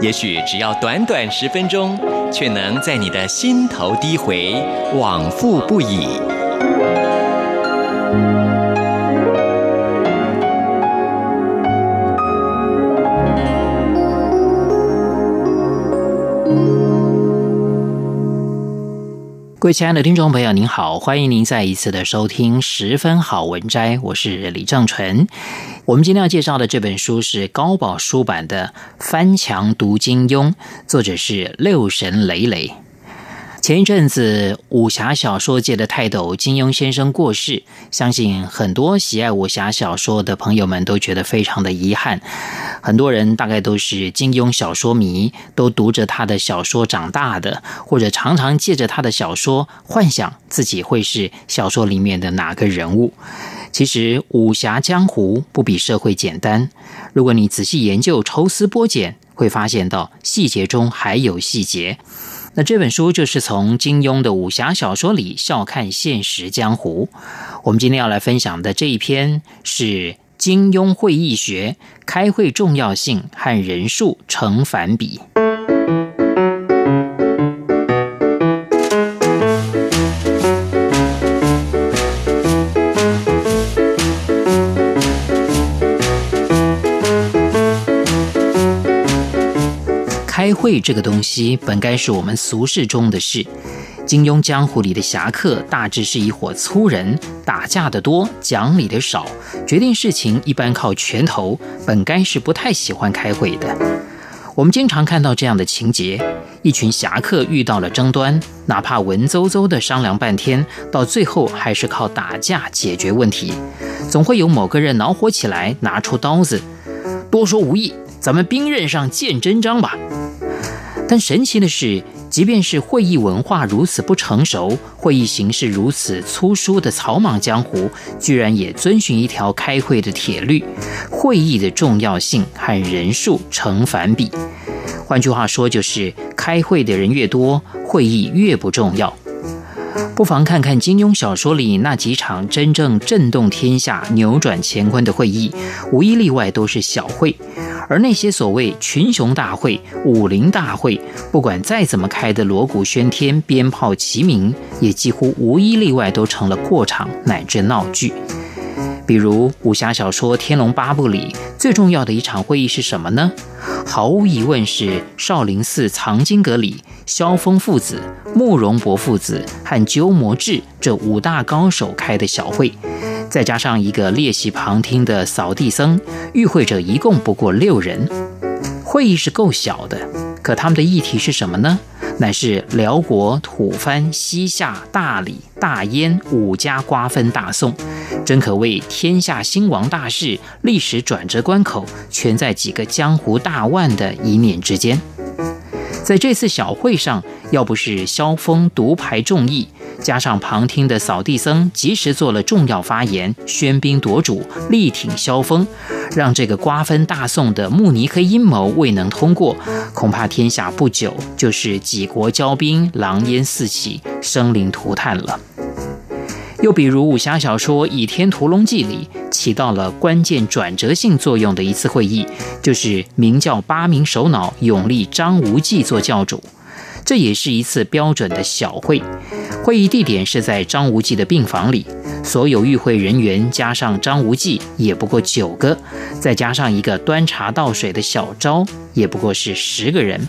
也许只要短短十分钟，却能在你的心头低回，往复不已。各位亲爱的听众朋友，您好，欢迎您再一次的收听《十分好文摘》，我是李正淳。我们今天要介绍的这本书是高宝书版的《翻墙读金庸》，作者是六神磊磊。前一阵子，武侠小说界的泰斗金庸先生过世，相信很多喜爱武侠小说的朋友们都觉得非常的遗憾。很多人大概都是金庸小说迷，都读着他的小说长大的，或者常常借着他的小说幻想自己会是小说里面的哪个人物。其实武侠江湖不比社会简单，如果你仔细研究、抽丝剥茧，会发现到细节中还有细节。那这本书就是从金庸的武侠小说里笑看现实江湖。我们今天要来分享的这一篇是《金庸会议学：开会重要性和人数成反比》。会这个东西本该是我们俗世中的事，金庸江湖里的侠客大致是一伙粗人，打架的多，讲理的少，决定事情一般靠拳头，本该是不太喜欢开会的。我们经常看到这样的情节：一群侠客遇到了争端，哪怕文绉绉的商量半天，到最后还是靠打架解决问题。总会有某个人恼火起来，拿出刀子，多说无益，咱们兵刃上见真章吧。但神奇的是，即便是会议文化如此不成熟，会议形式如此粗疏的草莽江湖，居然也遵循一条开会的铁律：会议的重要性和人数成反比。换句话说，就是开会的人越多，会议越不重要。不妨看看金庸小说里那几场真正震动天下、扭转乾坤的会议，无一例外都是小会。而那些所谓群雄大会、武林大会，不管再怎么开得锣鼓喧天、鞭炮齐鸣，也几乎无一例外都成了过场乃至闹剧。比如武侠小说《天龙八部》里最重要的一场会议是什么呢？毫无疑问是少林寺藏经阁里萧峰父子、慕容博父子和鸠摩智这五大高手开的小会。再加上一个列席旁听的扫地僧，与会者一共不过六人。会议是够小的，可他们的议题是什么呢？乃是辽国、吐蕃、西夏、大理、大燕五家瓜分大宋，真可谓天下兴亡大事、历史转折关口，全在几个江湖大腕的一念之间。在这次小会上，要不是萧峰独排众议。加上旁听的扫地僧及时做了重要发言，喧宾夺主，力挺萧峰，让这个瓜分大宋的慕尼黑阴谋未能通过，恐怕天下不久就是几国交兵，狼烟四起，生灵涂炭了。又比如武侠小说《倚天屠龙记》里起到了关键转折性作用的一次会议，就是明教八名首脑拥立张无忌做教主。这也是一次标准的小会，会议地点是在张无忌的病房里，所有与会人员加上张无忌也不过九个，再加上一个端茶倒水的小昭，也不过是十个人。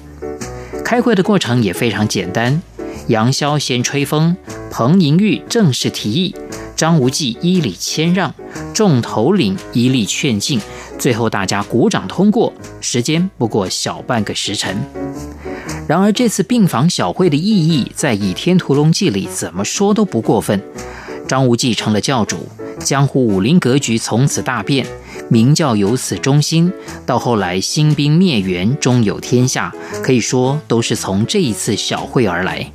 开会的过程也非常简单，杨逍先吹风，彭莹玉正式提议，张无忌依礼谦让，众头领一力劝进，最后大家鼓掌通过，时间不过小半个时辰。然而，这次病房小会的意义，在《倚天屠龙记》里怎么说都不过分。张无忌成了教主，江湖武林格局从此大变，明教由此中兴。到后来兴兵灭元，终有天下，可以说都是从这一次小会而来。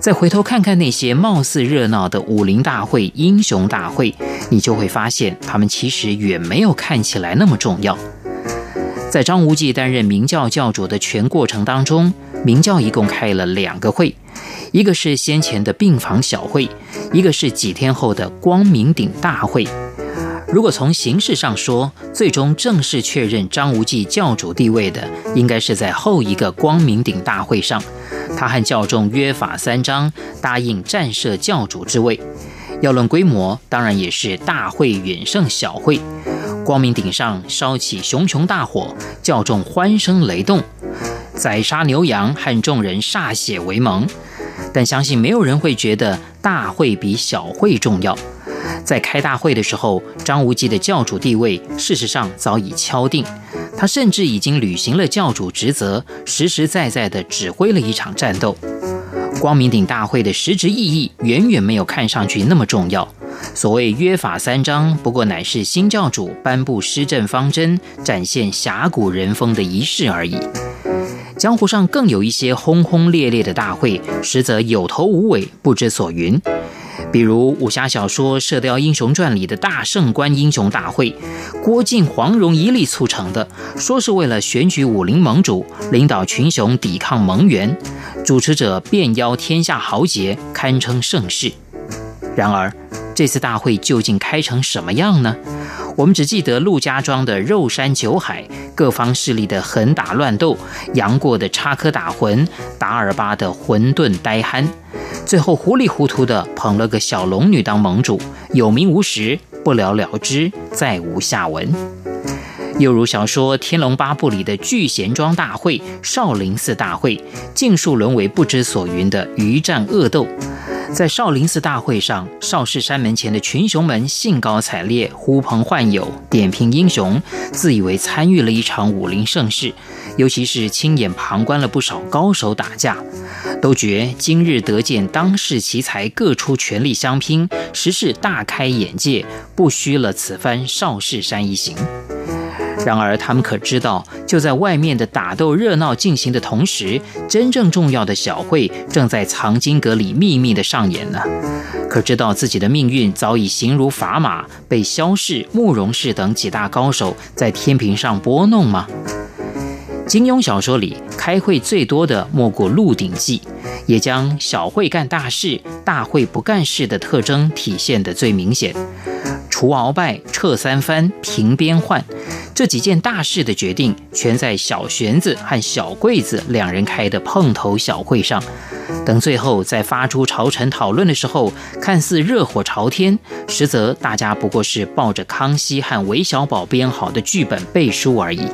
再回头看看那些貌似热闹的武林大会、英雄大会，你就会发现，他们其实远没有看起来那么重要。在张无忌担任明教教主的全过程当中，明教一共开了两个会，一个是先前的病房小会，一个是几天后的光明顶大会。如果从形式上说，最终正式确认张无忌教主地位的，应该是在后一个光明顶大会上，他和教众约法三章，答应暂设教主之位。要论规模，当然也是大会远胜小会。光明顶上烧起熊熊大火，教众欢声雷动，宰杀牛羊和众人歃血为盟。但相信没有人会觉得大会比小会重要。在开大会的时候，张无忌的教主地位事实上早已敲定，他甚至已经履行了教主职责，实实在在地指挥了一场战斗。光明顶大会的实质意义远远没有看上去那么重要。所谓约法三章，不过乃是新教主颁布施政方针、展现侠骨人风的仪式而已。江湖上更有一些轰轰烈烈的大会，实则有头无尾，不知所云。比如武侠小说《射雕英雄传》里的大圣关英雄大会，郭靖、黄蓉一力促成的，说是为了选举武林盟主，领导群雄抵抗蒙元，主持者遍邀天下豪杰，堪称盛世。然而，这次大会究竟开成什么样呢？我们只记得陆家庄的肉山酒海，各方势力的横打乱斗，杨过的插科打诨，达尔巴的混沌呆憨，最后糊里糊涂的捧了个小龙女当盟主，有名无实，不了了之，再无下文。又如小说《天龙八部》里的聚贤庄大会、少林寺大会，尽数沦为不知所云的余战恶斗。在少林寺大会上，少室山门前的群雄们兴高采烈、呼朋唤友、点评英雄，自以为参与了一场武林盛事。尤其是亲眼旁观了不少高手打架，都觉今日得见当世奇才各出全力相拼，实是大开眼界，不虚了此番少室山一行。然而，他们可知道，就在外面的打斗热闹进行的同时，真正重要的小会正在藏经阁里秘密的上演呢？可知道自己的命运早已形如砝码，被萧氏、慕容氏等几大高手在天平上拨弄吗？金庸小说里开会最多的莫过《鹿鼎记》，也将小会干大事、大会不干事的特征体现得最明显。除鳌拜、撤三藩、平边换这几件大事的决定，全在小玄子和小桂子两人开的碰头小会上。等最后在发出朝臣讨论的时候，看似热火朝天，实则大家不过是抱着康熙和韦小宝编好的剧本背书而已。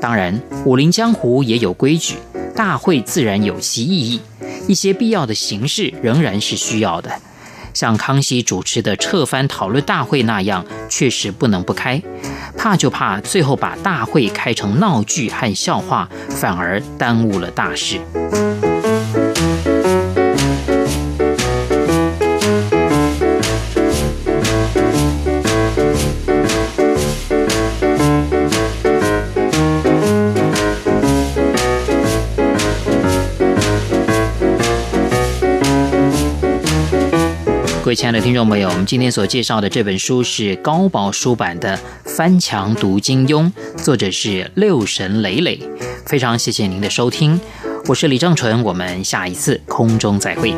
当然，武林江湖也有规矩，大会自然有其意义，一些必要的形式仍然是需要的。像康熙主持的撤藩讨论大会那样，确实不能不开。怕就怕最后把大会开成闹剧和笑话，反而耽误了大事。亲爱的听众朋友，我们今天所介绍的这本书是高宝书版的《翻墙读金庸》，作者是六神磊磊。非常谢谢您的收听，我是李正淳，我们下一次空中再会。